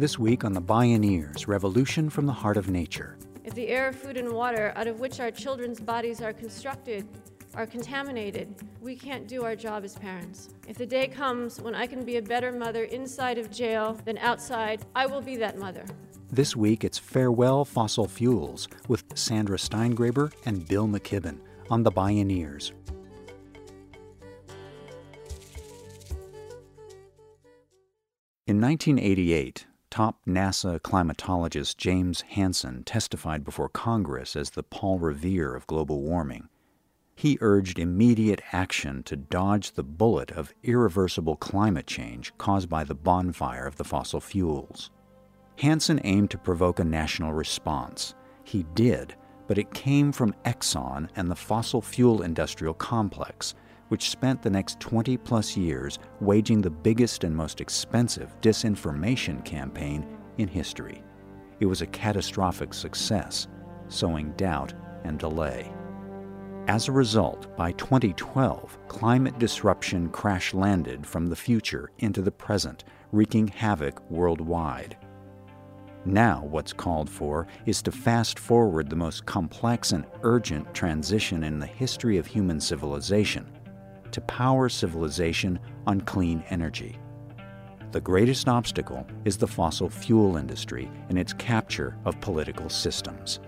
This week on the Bioneers Revolution from the Heart of Nature. If the air, food, and water out of which our children's bodies are constructed are contaminated, we can't do our job as parents. If the day comes when I can be a better mother inside of jail than outside, I will be that mother. This week it's Farewell Fossil Fuels with Sandra Steingraber and Bill McKibben on the Bioneers. In 1988, top NASA climatologist James Hansen testified before Congress as the Paul Revere of global warming. He urged immediate action to dodge the bullet of irreversible climate change caused by the bonfire of the fossil fuels. Hansen aimed to provoke a national response. He did, but it came from Exxon and the fossil fuel industrial complex, which spent the next 20 plus years waging the biggest and most expensive disinformation campaign in history. It was a catastrophic success, sowing doubt and delay. As a result, by 2012, climate disruption crash landed from the future into the present, wreaking havoc worldwide. Now, what's called for is to fast forward the most complex and urgent transition in the history of human civilization to power civilization on clean energy. The greatest obstacle is the fossil fuel industry and its capture of political systems.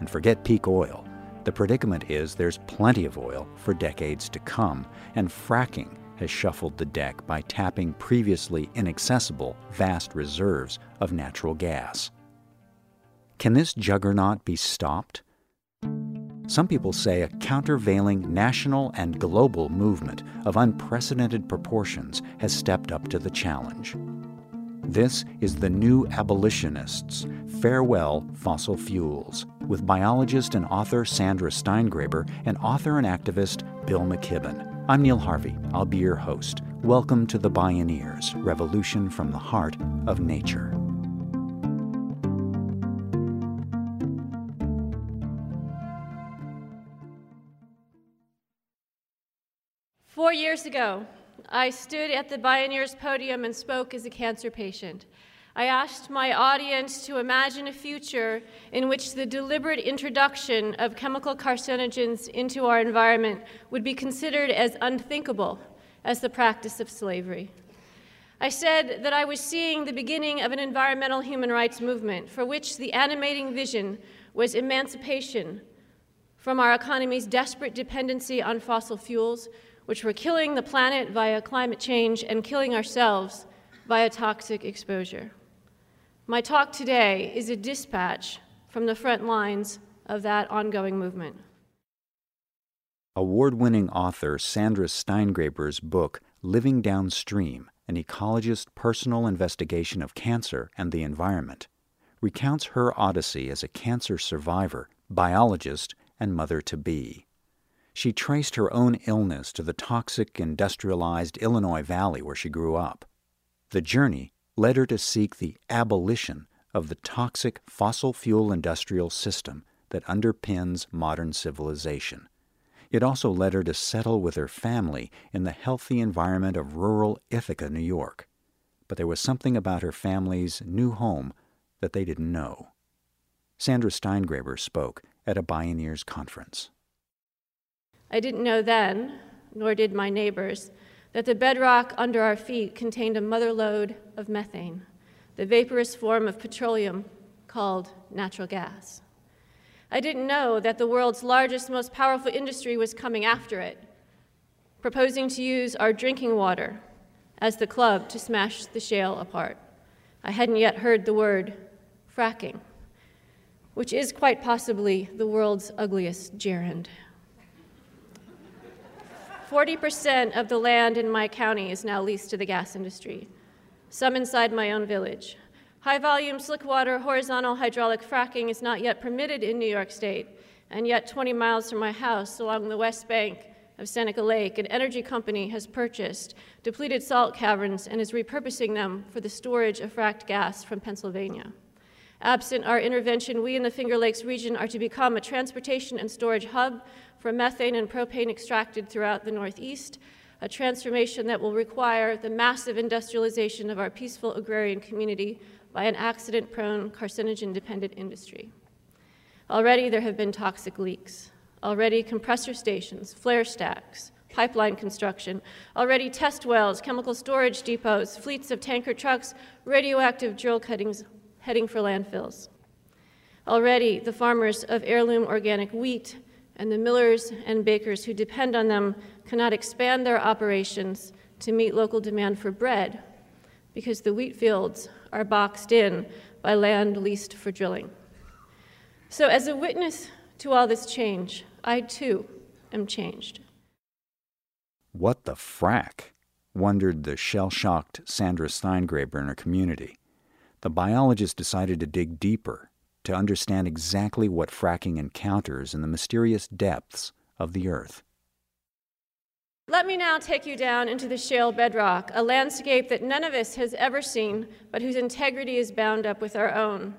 And forget peak oil. The predicament is there's plenty of oil for decades to come, and fracking has shuffled the deck by tapping previously inaccessible vast reserves of natural gas. Can this juggernaut be stopped? Some people say a countervailing national and global movement of unprecedented proportions has stepped up to the challenge. This is the New Abolitionists Farewell Fossil Fuels, with biologist and author Sandra Steingraber and author and activist Bill McKibben. I'm Neil Harvey. I'll be your host. Welcome to the Bioneers Revolution from the Heart of Nature. Four years ago, I stood at the Bioneers podium and spoke as a cancer patient. I asked my audience to imagine a future in which the deliberate introduction of chemical carcinogens into our environment would be considered as unthinkable as the practice of slavery. I said that I was seeing the beginning of an environmental human rights movement for which the animating vision was emancipation from our economy's desperate dependency on fossil fuels, which were killing the planet via climate change and killing ourselves via toxic exposure. My talk today is a dispatch from the front lines of that ongoing movement. Award winning author Sandra Steingraber's book, Living Downstream An Ecologist's Personal Investigation of Cancer and the Environment, recounts her odyssey as a cancer survivor, biologist, and mother to be. She traced her own illness to the toxic, industrialized Illinois Valley where she grew up. The journey led her to seek the abolition of the toxic fossil fuel industrial system that underpins modern civilization. It also led her to settle with her family in the healthy environment of rural Ithaca, New York. But there was something about her family's new home that they didn't know. Sandra Steingraber spoke at a Bioneers conference. I didn't know then, nor did my neighbors, that the bedrock under our feet contained a mother lode of methane, the vaporous form of petroleum called natural gas. I didn't know that the world's largest, most powerful industry was coming after it, proposing to use our drinking water as the club to smash the shale apart. I hadn't yet heard the word fracking, which is quite possibly the world's ugliest gerund. 40% of the land in my county is now leased to the gas industry, some inside my own village. High volume slickwater horizontal hydraulic fracking is not yet permitted in New York State, and yet 20 miles from my house along the west bank of Seneca Lake, an energy company has purchased depleted salt caverns and is repurposing them for the storage of fracked gas from Pennsylvania. Absent our intervention, we in the Finger Lakes region are to become a transportation and storage hub for methane and propane extracted throughout the Northeast, a transformation that will require the massive industrialization of our peaceful agrarian community by an accident prone, carcinogen dependent industry. Already there have been toxic leaks. Already compressor stations, flare stacks, pipeline construction, already test wells, chemical storage depots, fleets of tanker trucks, radioactive drill cuttings heading for landfills. Already, the farmers of heirloom organic wheat and the millers and bakers who depend on them cannot expand their operations to meet local demand for bread because the wheat fields are boxed in by land leased for drilling. So, as a witness to all this change, I too am changed. What the frack? wondered the shell shocked Sandra Steingraber in her community. The biologist decided to dig deeper to understand exactly what fracking encounters in the mysterious depths of the earth. Let me now take you down into the shale bedrock, a landscape that none of us has ever seen, but whose integrity is bound up with our own.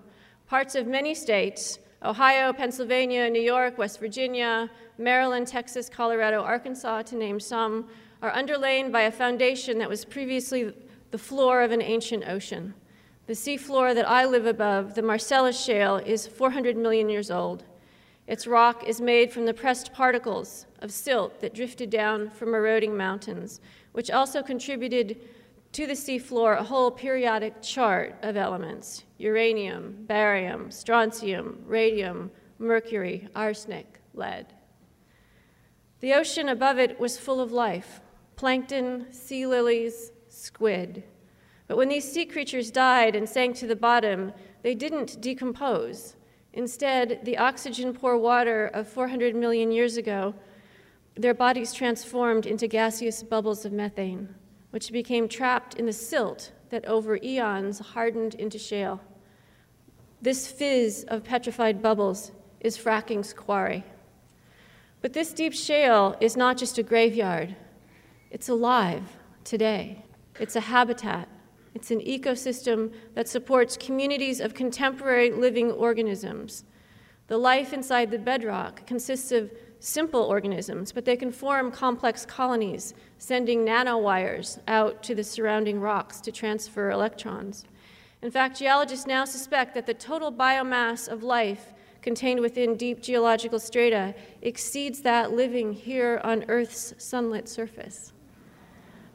Parts of many states, Ohio, Pennsylvania, New York, West Virginia, Maryland, Texas, Colorado, Arkansas, to name some, are underlain by a foundation that was previously the floor of an ancient ocean. The seafloor that I live above, the Marcellus Shale, is 400 million years old. Its rock is made from the pressed particles of silt that drifted down from eroding mountains, which also contributed to the seafloor a whole periodic chart of elements uranium, barium, strontium, radium, mercury, arsenic, lead. The ocean above it was full of life plankton, sea lilies, squid. But when these sea creatures died and sank to the bottom, they didn't decompose. Instead, the oxygen poor water of 400 million years ago, their bodies transformed into gaseous bubbles of methane which became trapped in the silt that over eons hardened into shale. This fizz of petrified bubbles is fracking's quarry. But this deep shale is not just a graveyard, it's alive today. It's a habitat, it's an ecosystem that supports communities of contemporary living organisms. The life inside the bedrock consists of simple organisms, but they can form complex colonies, sending nanowires out to the surrounding rocks to transfer electrons. In fact, geologists now suspect that the total biomass of life contained within deep geological strata exceeds that living here on Earth's sunlit surface.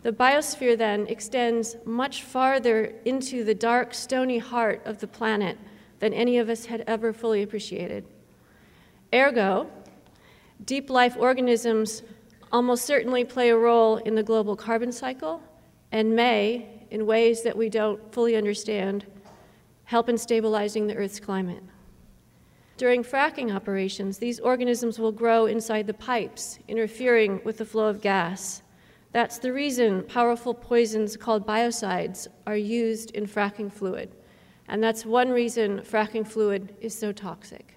The biosphere then extends much farther into the dark, stony heart of the planet than any of us had ever fully appreciated. Ergo, Deep life organisms almost certainly play a role in the global carbon cycle and may, in ways that we don't fully understand, help in stabilizing the Earth's climate. During fracking operations, these organisms will grow inside the pipes, interfering with the flow of gas. That's the reason powerful poisons called biocides are used in fracking fluid. And that's one reason fracking fluid is so toxic.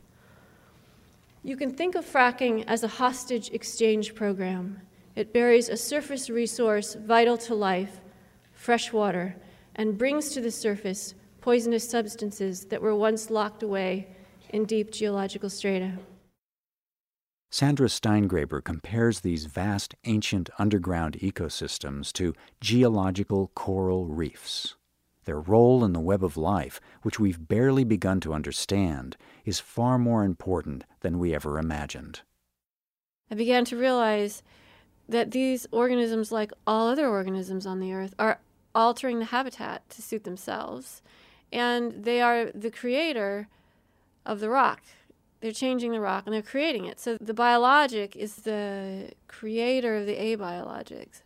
You can think of fracking as a hostage exchange program. It buries a surface resource vital to life, fresh water, and brings to the surface poisonous substances that were once locked away in deep geological strata. Sandra Steingraber compares these vast ancient underground ecosystems to geological coral reefs. Their role in the web of life, which we've barely begun to understand, is far more important than we ever imagined. I began to realize that these organisms, like all other organisms on the earth, are altering the habitat to suit themselves. And they are the creator of the rock. They're changing the rock and they're creating it. So the biologic is the creator of the abiologics.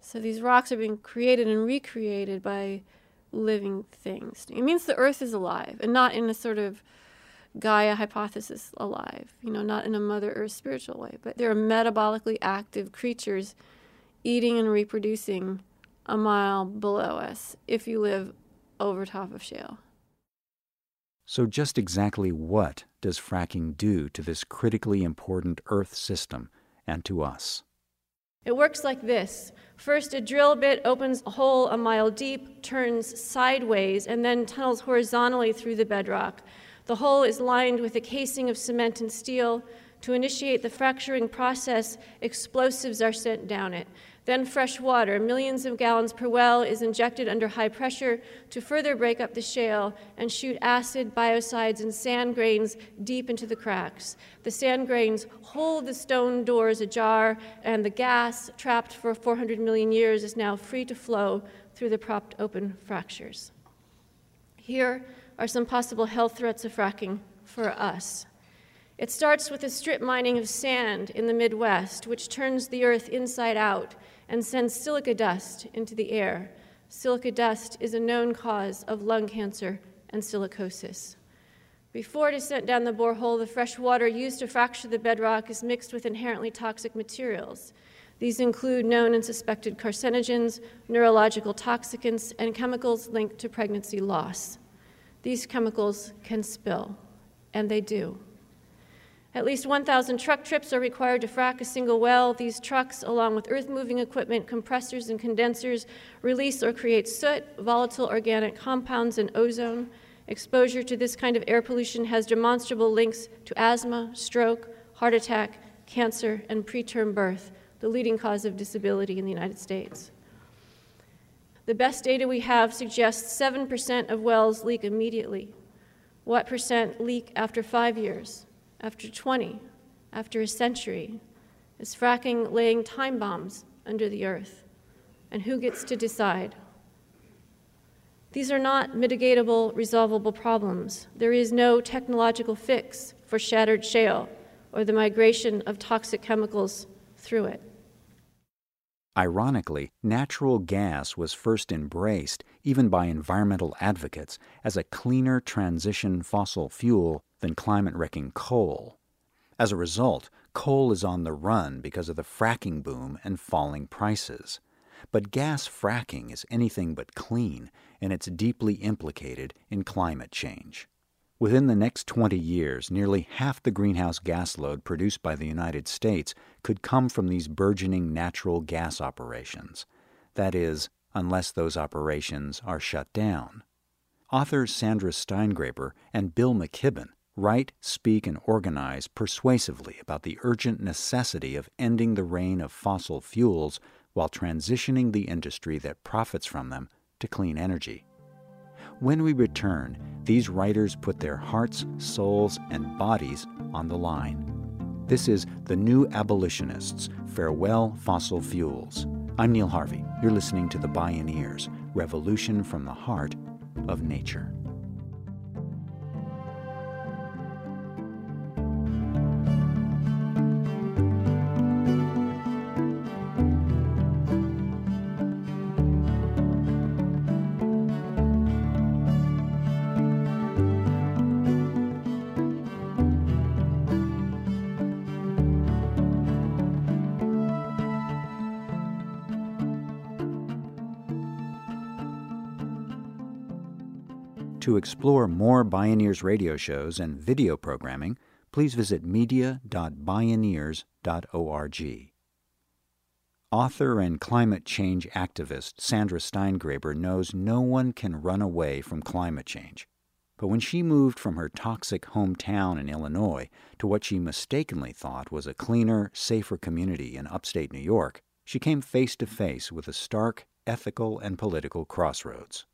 So these rocks are being created and recreated by living things. It means the earth is alive and not in a sort of Gaia hypothesis alive, you know, not in a Mother Earth spiritual way, but they're metabolically active creatures eating and reproducing a mile below us if you live over top of shale. So, just exactly what does fracking do to this critically important Earth system and to us? It works like this. First, a drill bit opens a hole a mile deep, turns sideways, and then tunnels horizontally through the bedrock. The hole is lined with a casing of cement and steel. To initiate the fracturing process, explosives are sent down it. Then fresh water, millions of gallons per well, is injected under high pressure to further break up the shale and shoot acid, biocides, and sand grains deep into the cracks. The sand grains hold the stone doors ajar, and the gas, trapped for 400 million years, is now free to flow through the propped open fractures. Here are some possible health threats of fracking for us. It starts with the strip mining of sand in the Midwest, which turns the earth inside out and sends silica dust into the air. Silica dust is a known cause of lung cancer and silicosis. Before it is sent down the borehole, the fresh water used to fracture the bedrock is mixed with inherently toxic materials. These include known and suspected carcinogens, neurological toxicants, and chemicals linked to pregnancy loss. These chemicals can spill, and they do. At least 1,000 truck trips are required to frack a single well. These trucks, along with earth moving equipment, compressors, and condensers, release or create soot, volatile organic compounds, and ozone. Exposure to this kind of air pollution has demonstrable links to asthma, stroke, heart attack, cancer, and preterm birth, the leading cause of disability in the United States. The best data we have suggests 7% of wells leak immediately. What percent leak after five years? After 20, after a century? Is fracking laying time bombs under the earth? And who gets to decide? These are not mitigatable, resolvable problems. There is no technological fix for shattered shale or the migration of toxic chemicals through it. Ironically, natural gas was first embraced, even by environmental advocates, as a cleaner transition fossil fuel than climate wrecking coal. As a result, coal is on the run because of the fracking boom and falling prices. But gas fracking is anything but clean, and it's deeply implicated in climate change. Within the next 20 years, nearly half the greenhouse gas load produced by the United States could come from these burgeoning natural gas operations. That is, unless those operations are shut down. Authors Sandra Steingraber and Bill McKibben write, speak, and organize persuasively about the urgent necessity of ending the reign of fossil fuels while transitioning the industry that profits from them to clean energy. When we return, these writers put their hearts, souls, and bodies on the line. This is The New Abolitionists Farewell Fossil Fuels. I'm Neil Harvey. You're listening to The Bioneers Revolution from the Heart of Nature. To explore more Bioneers radio shows and video programming, please visit media.bioneers.org. Author and climate change activist Sandra Steingraber knows no one can run away from climate change. But when she moved from her toxic hometown in Illinois to what she mistakenly thought was a cleaner, safer community in upstate New York, she came face to face with a stark ethical and political crossroads.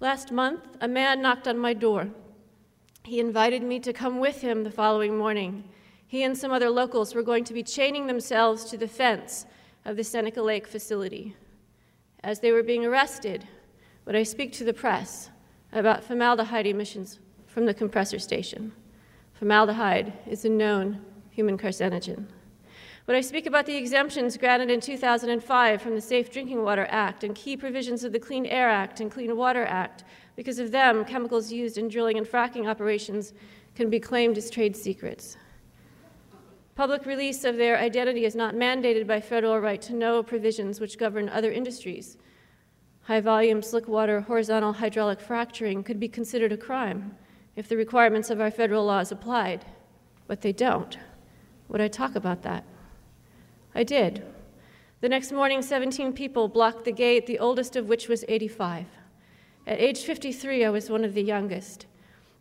Last month, a man knocked on my door. He invited me to come with him the following morning. He and some other locals were going to be chaining themselves to the fence of the Seneca Lake facility. As they were being arrested, would I speak to the press about formaldehyde emissions from the compressor station? Formaldehyde is a known human carcinogen. When I speak about the exemptions granted in 2005 from the Safe Drinking Water Act and key provisions of the Clean Air Act and Clean Water Act, because of them, chemicals used in drilling and fracking operations can be claimed as trade secrets. Public release of their identity is not mandated by federal right to know provisions which govern other industries. High volume slick water horizontal hydraulic fracturing could be considered a crime if the requirements of our federal laws applied, but they don't. Would I talk about that? I did. The next morning, 17 people blocked the gate, the oldest of which was 85. At age 53, I was one of the youngest.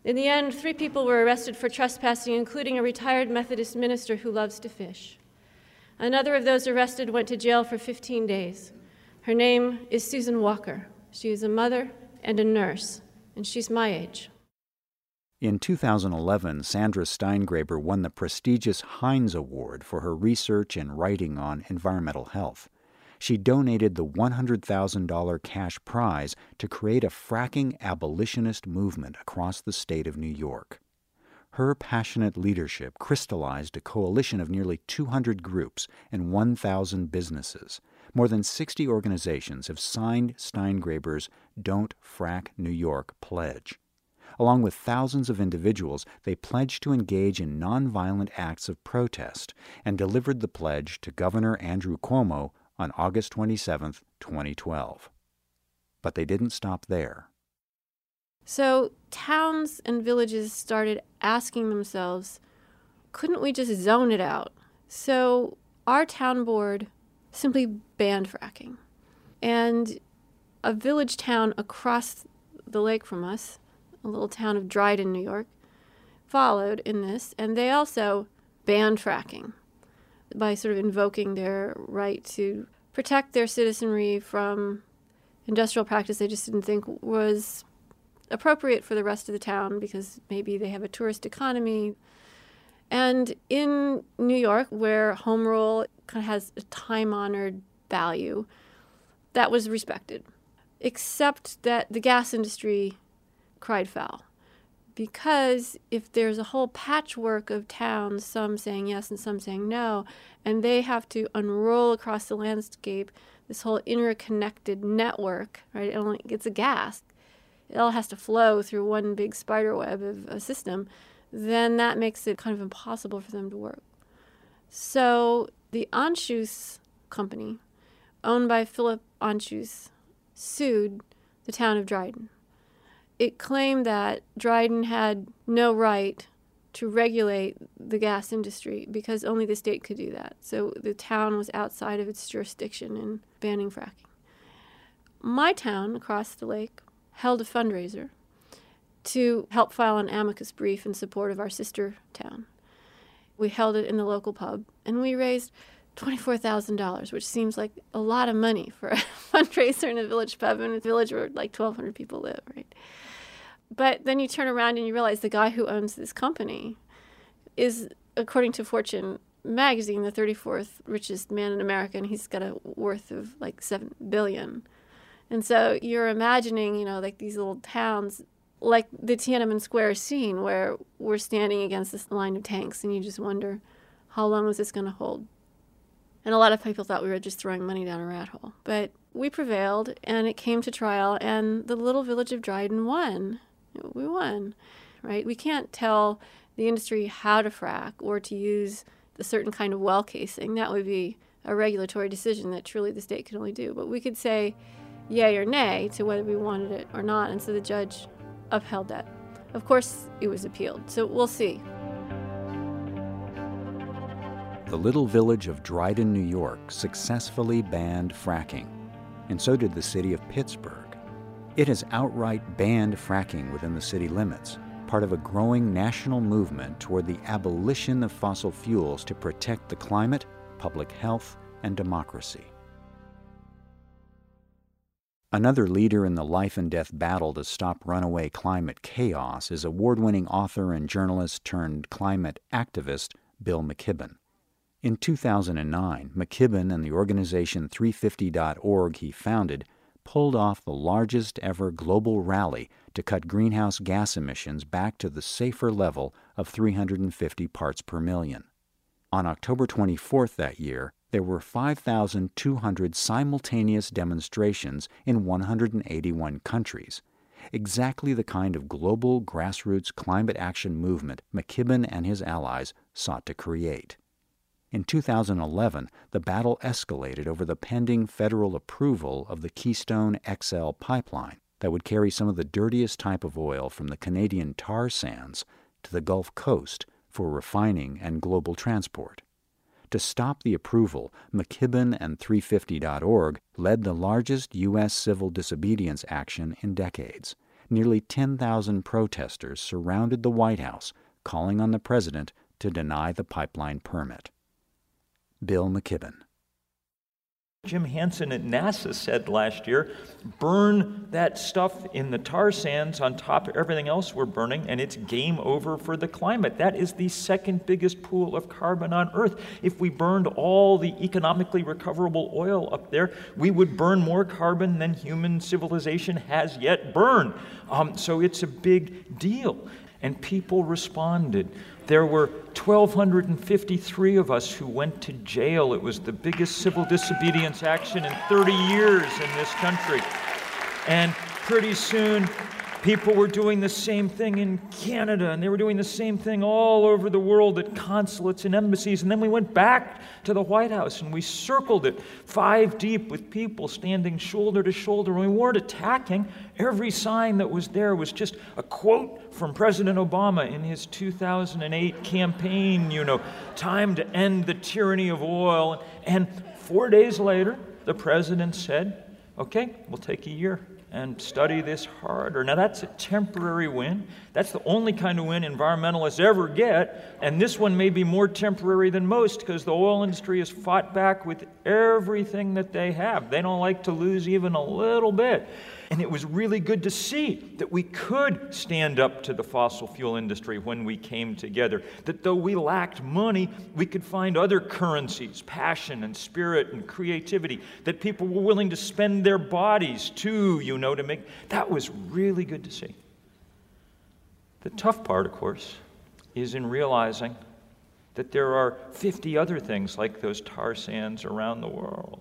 In the end, three people were arrested for trespassing, including a retired Methodist minister who loves to fish. Another of those arrested went to jail for 15 days. Her name is Susan Walker. She is a mother and a nurse, and she's my age. In 2011, Sandra Steingraber won the prestigious Heinz Award for her research and writing on environmental health. She donated the $100,000 cash prize to create a fracking abolitionist movement across the state of New York. Her passionate leadership crystallized a coalition of nearly 200 groups and 1,000 businesses. More than 60 organizations have signed Steingraber's Don't Frack New York pledge. Along with thousands of individuals, they pledged to engage in nonviolent acts of protest and delivered the pledge to Governor Andrew Cuomo on August 27, 2012. But they didn't stop there. So towns and villages started asking themselves, couldn't we just zone it out? So our town board simply banned fracking. And a village town across the lake from us little town of Dryden, New York, followed in this, and they also banned fracking by sort of invoking their right to protect their citizenry from industrial practice they just didn't think was appropriate for the rest of the town because maybe they have a tourist economy. And in New York, where home rule kind of has a time honored value, that was respected. Except that the gas industry cried foul. Because if there's a whole patchwork of towns, some saying yes and some saying no, and they have to unroll across the landscape this whole interconnected network, right? It only it's a gas. It all has to flow through one big spider web of a system, then that makes it kind of impossible for them to work. So the Anschutz company, owned by Philip Anschutz, sued the town of Dryden it claimed that Dryden had no right to regulate the gas industry because only the state could do that. So the town was outside of its jurisdiction in banning fracking. My town across the lake held a fundraiser to help file an amicus brief in support of our sister town. We held it in the local pub and we raised $24,000, which seems like a lot of money for a fundraiser in a village pub in a village where like 1,200 people live, right? But then you turn around and you realize the guy who owns this company is, according to Fortune magazine, the 34th richest man in America, and he's got a worth of like 7 billion. And so you're imagining, you know, like these little towns, like the Tiananmen Square scene where we're standing against this line of tanks, and you just wonder, how long is this going to hold? And a lot of people thought we were just throwing money down a rat hole. But we prevailed, and it came to trial, and the little village of Dryden won we won, right? We can't tell the industry how to frack or to use a certain kind of well casing. That would be a regulatory decision that truly the state could only do. But we could say yay or nay to whether we wanted it or not. And so the judge upheld that. Of course, it was appealed. So we'll see. The little village of Dryden, New York successfully banned fracking, and so did the city of Pittsburgh. It has outright banned fracking within the city limits, part of a growing national movement toward the abolition of fossil fuels to protect the climate, public health, and democracy. Another leader in the life and death battle to stop runaway climate chaos is award winning author and journalist turned climate activist Bill McKibben. In 2009, McKibben and the organization 350.org he founded pulled off the largest ever global rally to cut greenhouse gas emissions back to the safer level of 350 parts per million. On October 24th that year, there were 5,200 simultaneous demonstrations in 181 countries, exactly the kind of global grassroots climate action movement McKibben and his allies sought to create. In 2011, the battle escalated over the pending federal approval of the Keystone XL pipeline that would carry some of the dirtiest type of oil from the Canadian tar sands to the Gulf Coast for refining and global transport. To stop the approval, McKibben and 350.org led the largest U.S. civil disobedience action in decades. Nearly 10,000 protesters surrounded the White House, calling on the president to deny the pipeline permit. Bill McKibben. Jim Hansen at NASA said last year burn that stuff in the tar sands on top of everything else we're burning, and it's game over for the climate. That is the second biggest pool of carbon on Earth. If we burned all the economically recoverable oil up there, we would burn more carbon than human civilization has yet burned. Um, so it's a big deal. And people responded. There were 1,253 of us who went to jail. It was the biggest civil disobedience action in 30 years in this country. And pretty soon, people were doing the same thing in Canada, and they were doing the same thing all over the world at consulates and embassies. And then we went back to the White House and we circled it five deep with people standing shoulder to shoulder. And we weren't attacking. Every sign that was there was just a quote from President Obama in his 2008 campaign, you know, time to end the tyranny of oil. And four days later, the president said, okay, we'll take a year and study this harder. Now, that's a temporary win. That's the only kind of win environmentalists ever get. And this one may be more temporary than most because the oil industry has fought back with everything that they have. They don't like to lose even a little bit. And it was really good to see that we could stand up to the fossil fuel industry when we came together. That though we lacked money, we could find other currencies, passion and spirit and creativity, that people were willing to spend their bodies too, you know, to make. That was really good to see. The tough part, of course, is in realizing that there are 50 other things like those tar sands around the world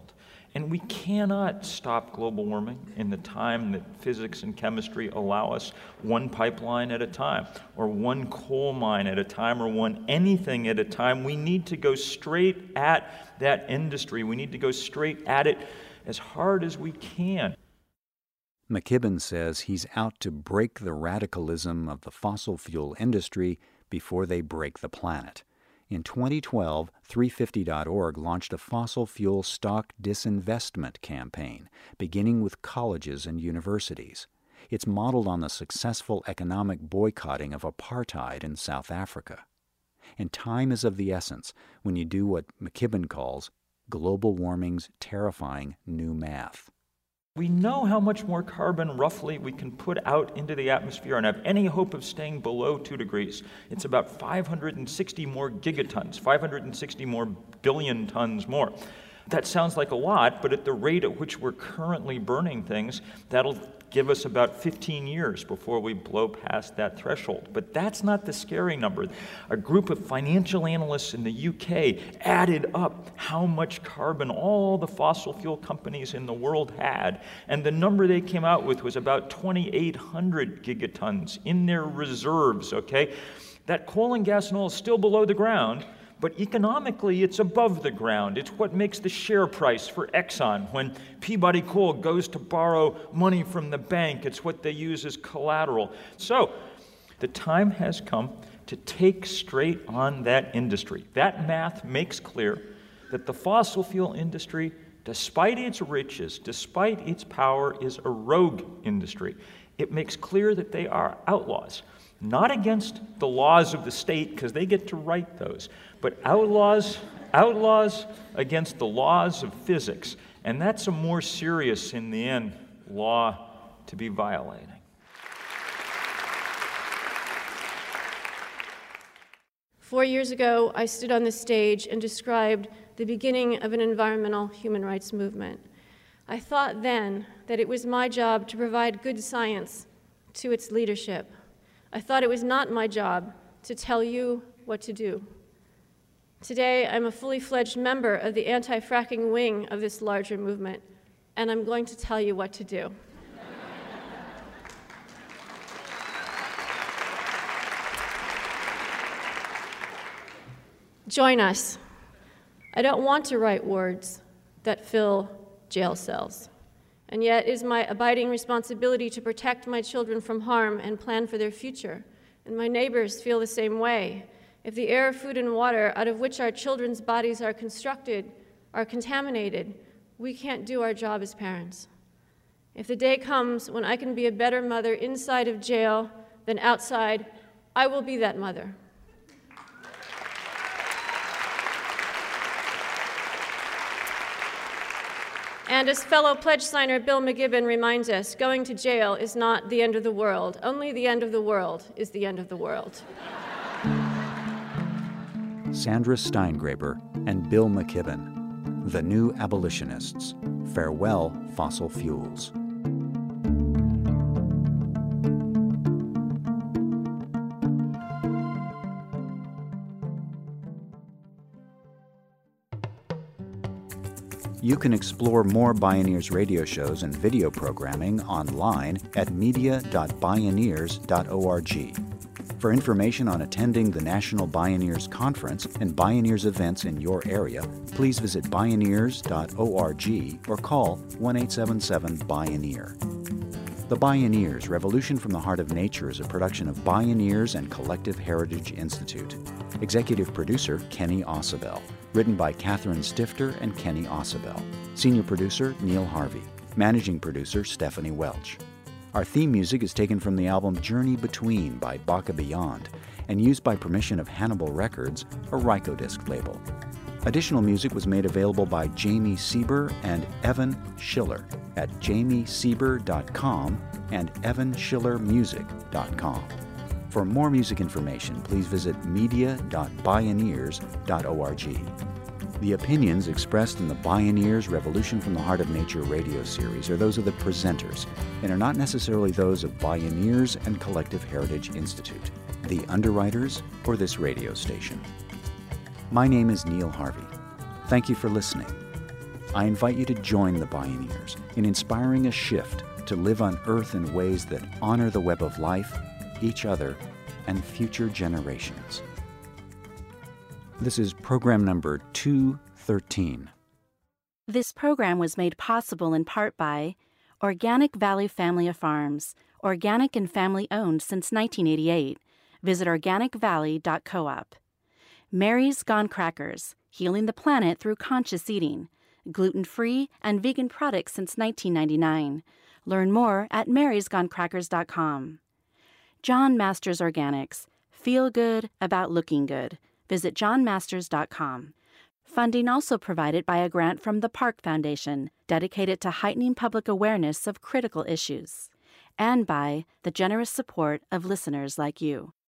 and we cannot stop global warming in the time that physics and chemistry allow us, one pipeline at a time, or one coal mine at a time, or one anything at a time. We need to go straight at that industry. We need to go straight at it as hard as we can. McKibben says he's out to break the radicalism of the fossil fuel industry before they break the planet. In 2012, 350.org launched a fossil fuel stock disinvestment campaign, beginning with colleges and universities. It's modeled on the successful economic boycotting of apartheid in South Africa. And time is of the essence when you do what McKibben calls global warming's terrifying new math. We know how much more carbon roughly we can put out into the atmosphere and have any hope of staying below 2 degrees. It's about 560 more gigatons, 560 more billion tons more. That sounds like a lot, but at the rate at which we're currently burning things, that'll give us about 15 years before we blow past that threshold. But that's not the scary number. A group of financial analysts in the UK added up how much carbon all the fossil fuel companies in the world had, and the number they came out with was about 2,800 gigatons in their reserves, okay? That coal and gas and oil is still below the ground, but economically it's above the ground. It's what makes the share price for Exxon when Peabody Coal goes to borrow money from the bank. It's what they use as collateral. So the time has come to take straight on that industry. That math makes clear that the fossil fuel industry, despite its riches, despite its power, is a rogue industry. It makes clear that they are outlaws not against the laws of the state because they get to write those, but outlaws, outlaws against the laws of physics. And that's a more serious, in the end, law to be violating. Four years ago, I stood on the stage and described the beginning of an environmental human rights movement. I thought then that it was my job to provide good science to its leadership. I thought it was not my job to tell you what to do. Today, I'm a fully fledged member of the anti fracking wing of this larger movement, and I'm going to tell you what to do. Join us. I don't want to write words that fill jail cells, and yet it is my abiding responsibility to protect my children from harm and plan for their future. And my neighbors feel the same way. If the air, food, and water out of which our children's bodies are constructed are contaminated, we can't do our job as parents. If the day comes when I can be a better mother inside of jail than outside, I will be that mother. And as fellow pledge signer Bill McKibben reminds us, going to jail is not the end of the world. Only the end of the world is the end of the world. Sandra Steingraber and Bill McKibben, the new abolitionists. Farewell, fossil fuels. You can explore more Bioneers radio shows and video programming online at media.bioneers.org. For information on attending the National Bioneers Conference and Bioneers events in your area, please visit bioneers.org or call 1 877 Bioneer. The Bioneers Revolution from the Heart of Nature is a production of Bioneers and Collective Heritage Institute. Executive producer Kenny Ausubel. Written by Catherine Stifter and Kenny Ausubel. Senior producer Neil Harvey. Managing producer Stephanie Welch. Our theme music is taken from the album Journey Between by Baka Beyond and used by permission of Hannibal Records, a Rykodisc label. Additional music was made available by Jami Sieber and Evan Schiller at jamiesieber.com and evanschillermusic.com. For more music information, please visit media.bioneers.org. The opinions expressed in the Bioneers Revolution from the Heart of Nature radio series are those of the presenters and are not necessarily those of Bioneers and Collective Heritage Institute, the underwriters, or this radio station. My name is Neil Harvey. Thank you for listening. I invite you to join the Bioneers in inspiring a shift to live on Earth in ways that honor the web of life, each other, and future generations. This is program number 213. This program was made possible in part by Organic Valley Family of Farms, organic and family owned since 1988. Visit organicvalley.coop. Mary's Gone Crackers, healing the planet through conscious eating, gluten free and vegan products since 1999. Learn more at marysgonecrackers.com. John Masters Organics, feel good about looking good visit johnmasters.com. Funding also provided by a grant from the Park Foundation, dedicated to heightening public awareness of critical issues, and by the generous support of listeners like you.